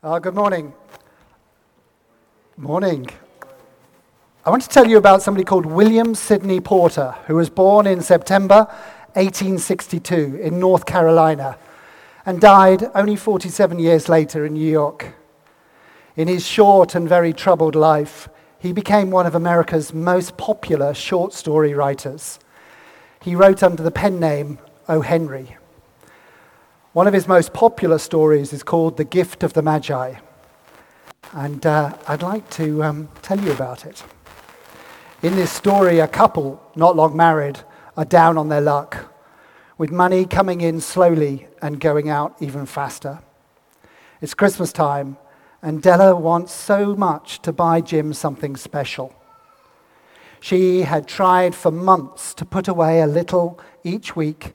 Uh, good morning. Morning. I want to tell you about somebody called William Sidney Porter, who was born in September 1862 in North Carolina and died only 47 years later in New York. In his short and very troubled life, he became one of America's most popular short story writers. He wrote under the pen name O. Henry. One of his most popular stories is called The Gift of the Magi. And uh, I'd like to um, tell you about it. In this story, a couple, not long married, are down on their luck, with money coming in slowly and going out even faster. It's Christmas time, and Della wants so much to buy Jim something special. She had tried for months to put away a little each week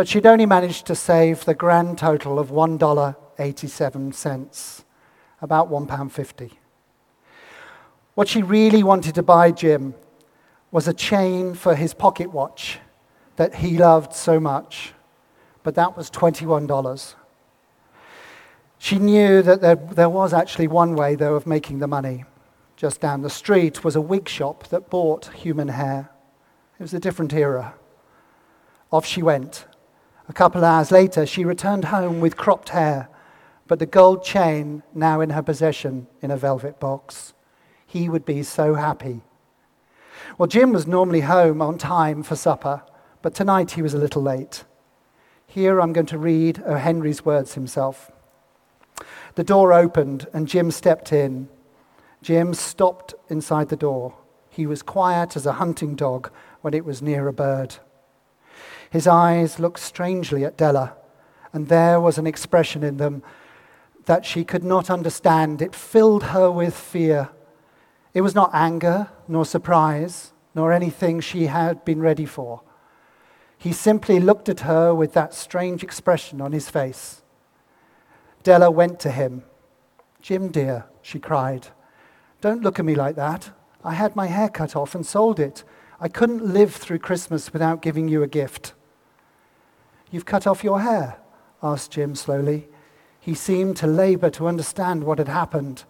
but she'd only managed to save the grand total of $1.87, about £1.50. What she really wanted to buy Jim was a chain for his pocket watch that he loved so much, but that was $21. She knew that there, there was actually one way, though, of making the money. Just down the street was a wig shop that bought human hair. It was a different era. Off she went a couple of hours later, she returned home with cropped hair, but the gold chain now in her possession in a velvet box. He would be so happy. Well, Jim was normally home on time for supper, but tonight he was a little late. Here I'm going to read O. Henry's words himself. The door opened and Jim stepped in. Jim stopped inside the door. He was quiet as a hunting dog when it was near a bird. His eyes looked strangely at Della, and there was an expression in them that she could not understand. It filled her with fear. It was not anger, nor surprise, nor anything she had been ready for. He simply looked at her with that strange expression on his face. Della went to him. Jim, dear, she cried, don't look at me like that. I had my hair cut off and sold it. I couldn't live through Christmas without giving you a gift. You've cut off your hair? asked Jim slowly. He seemed to labor to understand what had happened.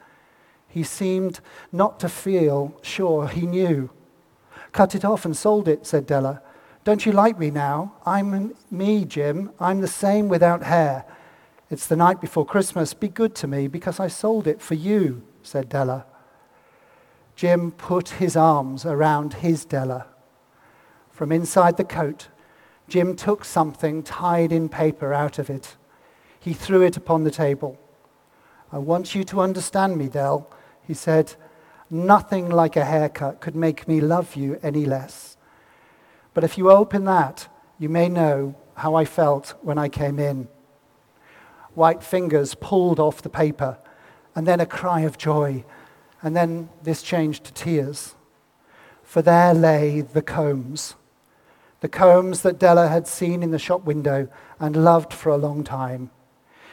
He seemed not to feel sure he knew. Cut it off and sold it, said Della. Don't you like me now? I'm me, Jim. I'm the same without hair. It's the night before Christmas. Be good to me because I sold it for you, said Della. Jim put his arms around his Della. From inside the coat, Jim took something tied in paper out of it. He threw it upon the table. I want you to understand me, Dell, he said. Nothing like a haircut could make me love you any less. But if you open that, you may know how I felt when I came in. White fingers pulled off the paper, and then a cry of joy, and then this changed to tears. For there lay the combs the combs that Della had seen in the shop window and loved for a long time.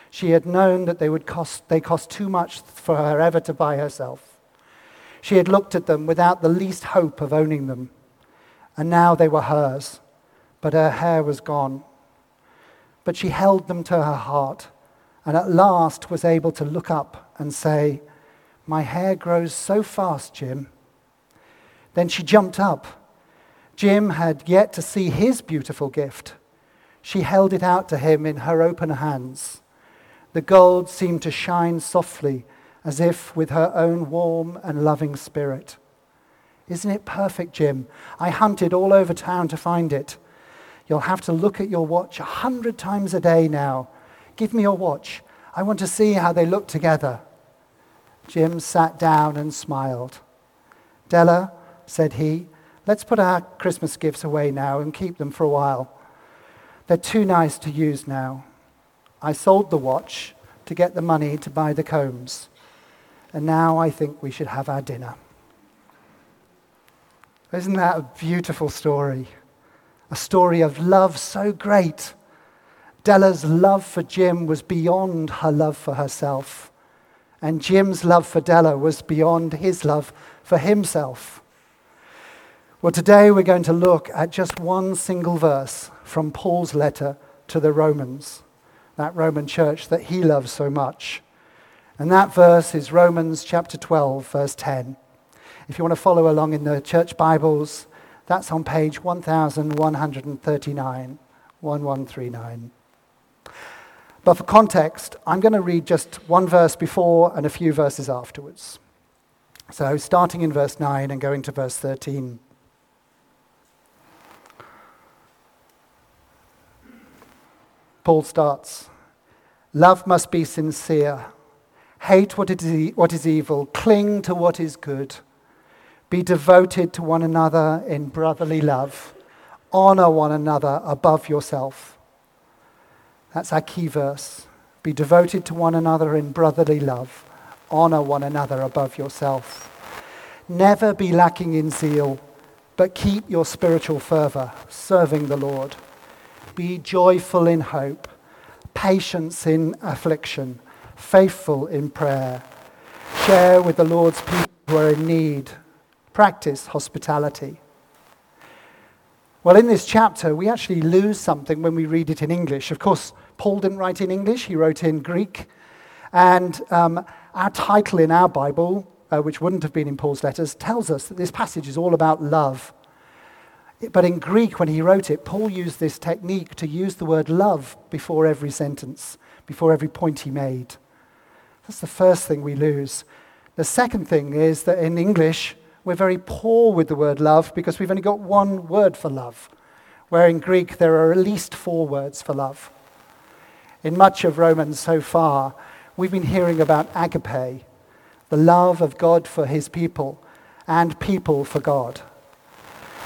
She had known that they would cost, they cost too much for her ever to buy herself. She had looked at them without the least hope of owning them. And now they were hers, but her hair was gone. But she held them to her heart and at last was able to look up and say, My hair grows so fast, Jim. Then she jumped up Jim had yet to see his beautiful gift. She held it out to him in her open hands. The gold seemed to shine softly, as if with her own warm and loving spirit. Isn't it perfect, Jim? I hunted all over town to find it. You'll have to look at your watch a hundred times a day now. Give me your watch. I want to see how they look together. Jim sat down and smiled. Della, said he, Let's put our Christmas gifts away now and keep them for a while. They're too nice to use now. I sold the watch to get the money to buy the combs. And now I think we should have our dinner. Isn't that a beautiful story? A story of love so great. Della's love for Jim was beyond her love for herself. And Jim's love for Della was beyond his love for himself. Well, today we're going to look at just one single verse from Paul's letter to the Romans, that Roman church that he loves so much. And that verse is Romans chapter 12, verse 10. If you want to follow along in the church Bibles, that's on page 1139, 1139. But for context, I'm going to read just one verse before and a few verses afterwards. So, starting in verse 9 and going to verse 13. Paul starts Love must be sincere. Hate what is, what is evil. Cling to what is good. Be devoted to one another in brotherly love. Honor one another above yourself. That's our key verse. Be devoted to one another in brotherly love. Honor one another above yourself. Never be lacking in zeal, but keep your spiritual fervor, serving the Lord. Be joyful in hope, patience in affliction, faithful in prayer. Share with the Lord's people who are in need. Practice hospitality. Well, in this chapter, we actually lose something when we read it in English. Of course, Paul didn't write in English, he wrote in Greek. And um, our title in our Bible, uh, which wouldn't have been in Paul's letters, tells us that this passage is all about love. But in Greek, when he wrote it, Paul used this technique to use the word love before every sentence, before every point he made. That's the first thing we lose. The second thing is that in English, we're very poor with the word love because we've only got one word for love, where in Greek there are at least four words for love. In much of Romans so far, we've been hearing about agape, the love of God for his people and people for God.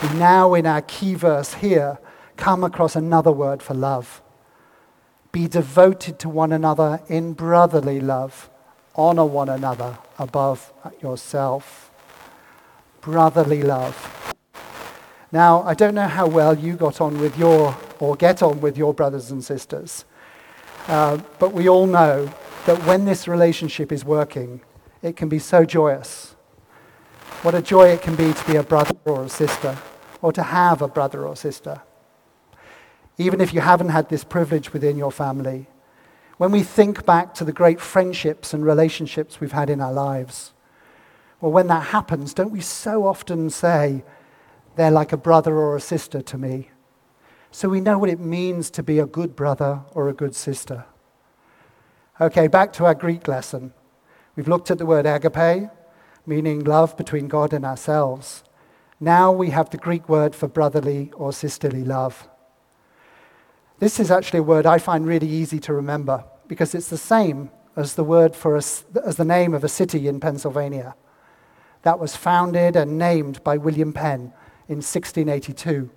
We now, in our key verse here, come across another word for love. Be devoted to one another in brotherly love. Honor one another above yourself. Brotherly love. Now, I don't know how well you got on with your, or get on with your brothers and sisters. Uh, but we all know that when this relationship is working, it can be so joyous. What a joy it can be to be a brother or a sister, or to have a brother or sister. Even if you haven't had this privilege within your family, when we think back to the great friendships and relationships we've had in our lives, well, when that happens, don't we so often say, they're like a brother or a sister to me? so we know what it means to be a good brother or a good sister. Okay, back to our Greek lesson. We've looked at the word agape, meaning love between God and ourselves. Now we have the Greek word for brotherly or sisterly love. This is actually a word I find really easy to remember because it's the same as the word for a, as the name of a city in Pennsylvania that was founded and named by William Penn in 1682.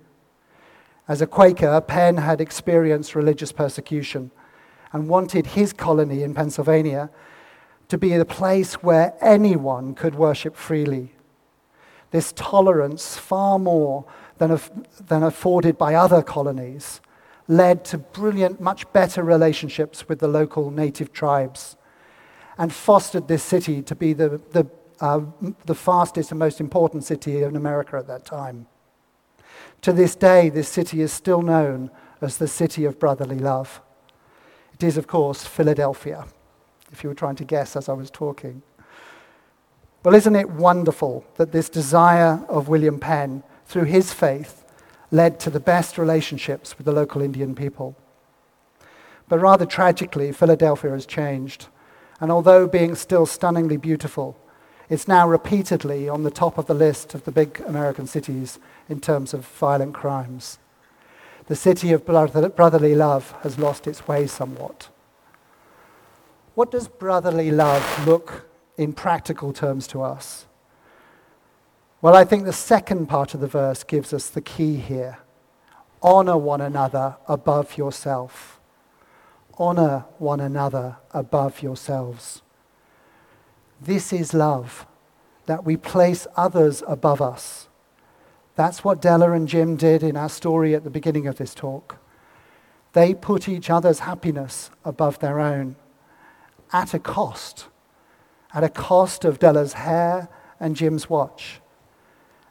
As a Quaker, Penn had experienced religious persecution and wanted his colony in Pennsylvania to be the place where anyone could worship freely. This tolerance, far more than, than afforded by other colonies, led to brilliant, much better relationships with the local native tribes and fostered this city to be the, the, uh, the fastest and most important city in America at that time. To this day, this city is still known as the city of brotherly love. It is, of course, Philadelphia, if you were trying to guess as I was talking. Well, isn't it wonderful that this desire of William Penn, through his faith, led to the best relationships with the local Indian people? But rather tragically, Philadelphia has changed. And although being still stunningly beautiful, it's now repeatedly on the top of the list of the big American cities in terms of violent crimes. The city of brotherly love has lost its way somewhat. What does brotherly love look in practical terms to us? Well, I think the second part of the verse gives us the key here. Honor one another above yourself. Honor one another above yourselves. This is love, that we place others above us. That's what Della and Jim did in our story at the beginning of this talk. They put each other's happiness above their own at a cost, at a cost of Della's hair and Jim's watch.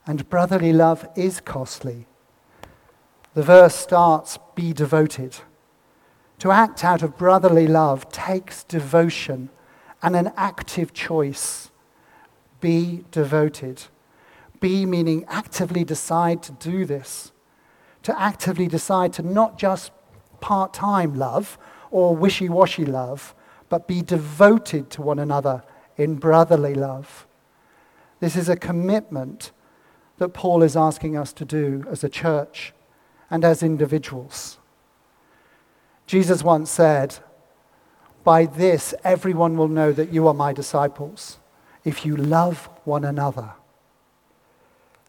And brotherly love is costly. The verse starts, be devoted. To act out of brotherly love takes devotion and an active choice. Be devoted. Be meaning actively decide to do this, to actively decide to not just part time love or wishy washy love, but be devoted to one another in brotherly love. This is a commitment that Paul is asking us to do as a church and as individuals. Jesus once said, By this everyone will know that you are my disciples, if you love one another.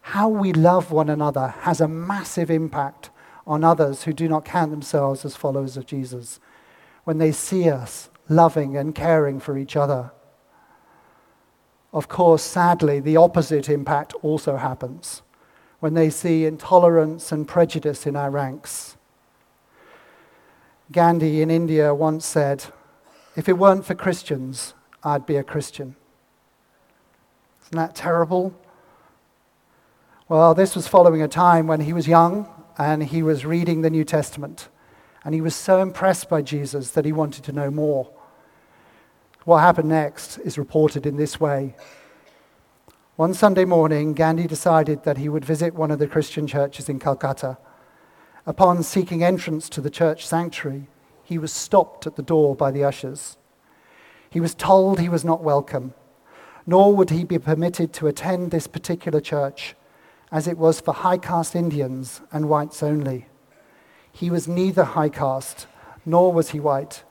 How we love one another has a massive impact on others who do not count themselves as followers of Jesus when they see us loving and caring for each other. Of course, sadly, the opposite impact also happens when they see intolerance and prejudice in our ranks. Gandhi in India once said, If it weren't for Christians, I'd be a Christian. Isn't that terrible? Well, this was following a time when he was young and he was reading the New Testament. And he was so impressed by Jesus that he wanted to know more. What happened next is reported in this way. One Sunday morning, Gandhi decided that he would visit one of the Christian churches in Calcutta. Upon seeking entrance to the church sanctuary, he was stopped at the door by the ushers. He was told he was not welcome, nor would he be permitted to attend this particular church, as it was for high caste Indians and whites only. He was neither high caste nor was he white.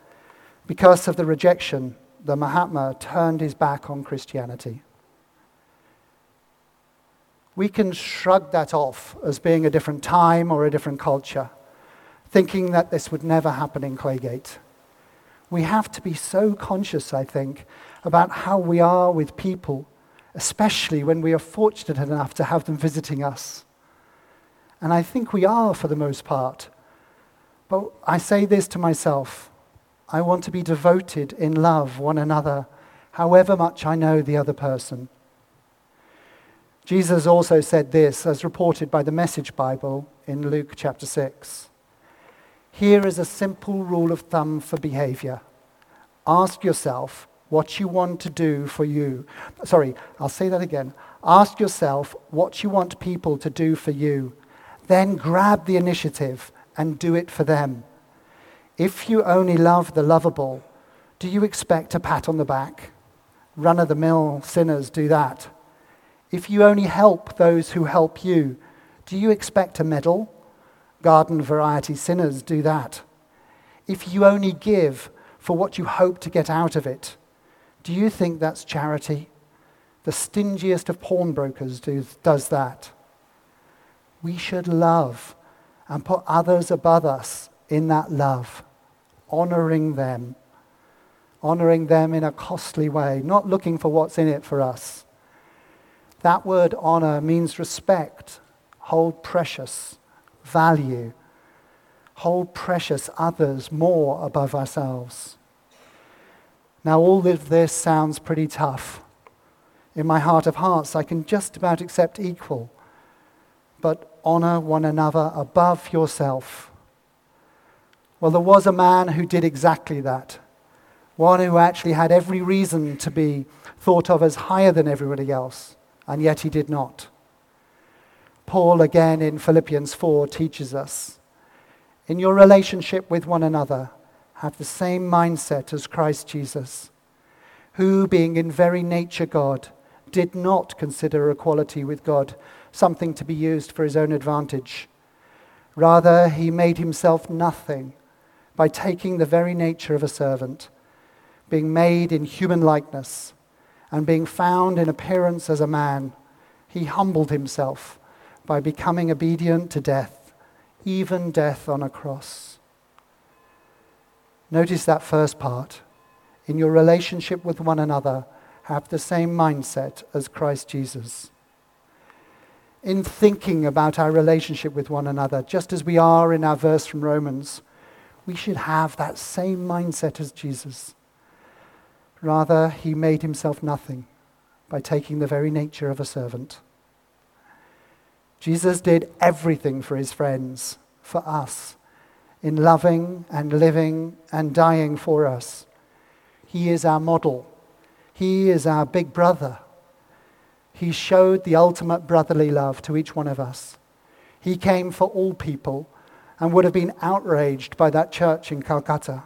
Because of the rejection, the Mahatma turned his back on Christianity. We can shrug that off as being a different time or a different culture, thinking that this would never happen in Claygate. We have to be so conscious, I think, about how we are with people, especially when we are fortunate enough to have them visiting us. And I think we are for the most part. But I say this to myself I want to be devoted in love one another, however much I know the other person. Jesus also said this, as reported by the Message Bible in Luke chapter 6. Here is a simple rule of thumb for behavior. Ask yourself what you want to do for you. Sorry, I'll say that again. Ask yourself what you want people to do for you. Then grab the initiative and do it for them. If you only love the lovable, do you expect a pat on the back? Run of the mill sinners do that. If you only help those who help you, do you expect a medal? Garden variety sinners do that. If you only give for what you hope to get out of it, do you think that's charity? The stingiest of pawnbrokers do, does that. We should love and put others above us in that love, honoring them, honoring them in a costly way, not looking for what's in it for us. That word honor means respect, hold precious, value, hold precious others more above ourselves. Now, all of this sounds pretty tough. In my heart of hearts, I can just about accept equal, but honor one another above yourself well, there was a man who did exactly that. One who actually had every reason to be thought of as higher than everybody else, and yet he did not. Paul, again in Philippians 4, teaches us in your relationship with one another, have the same mindset as Christ Jesus, who, being in very nature God, did not consider equality with God something to be used for his own advantage. Rather, he made himself nothing by taking the very nature of a servant, being made in human likeness, and being found in appearance as a man, he humbled himself by becoming obedient to death, even death on a cross. Notice that first part. In your relationship with one another, have the same mindset as Christ Jesus. In thinking about our relationship with one another, just as we are in our verse from Romans, we should have that same mindset as Jesus. Rather, he made himself nothing by taking the very nature of a servant. Jesus did everything for his friends, for us, in loving and living and dying for us. He is our model, He is our big brother. He showed the ultimate brotherly love to each one of us. He came for all people and would have been outraged by that church in Calcutta.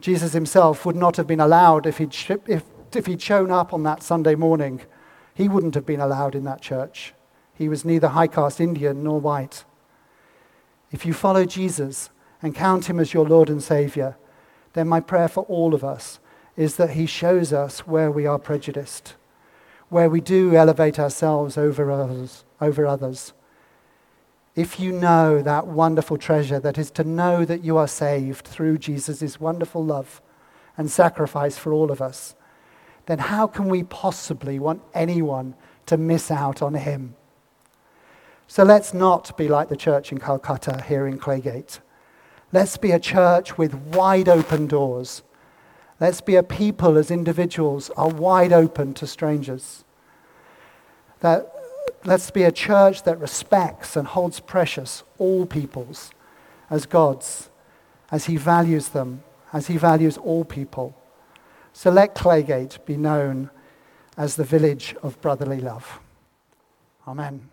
Jesus himself would not have been allowed if he'd, if, if he'd shown up on that Sunday morning. He wouldn't have been allowed in that church. He was neither high caste Indian nor white. If you follow Jesus and count him as your Lord and Savior, then my prayer for all of us is that he shows us where we are prejudiced, where we do elevate ourselves over others, over others. If you know that wonderful treasure that is to know that you are saved through Jesus' wonderful love and sacrifice for all of us, then how can we possibly want anyone to miss out on him? So let's not be like the church in Calcutta here in Claygate. Let's be a church with wide open doors. Let's be a people as individuals are wide open to strangers. That, let's be a church that respects and holds precious all peoples as God's, as He values them, as He values all people. So let Claygate be known as the village of brotherly love. Amen.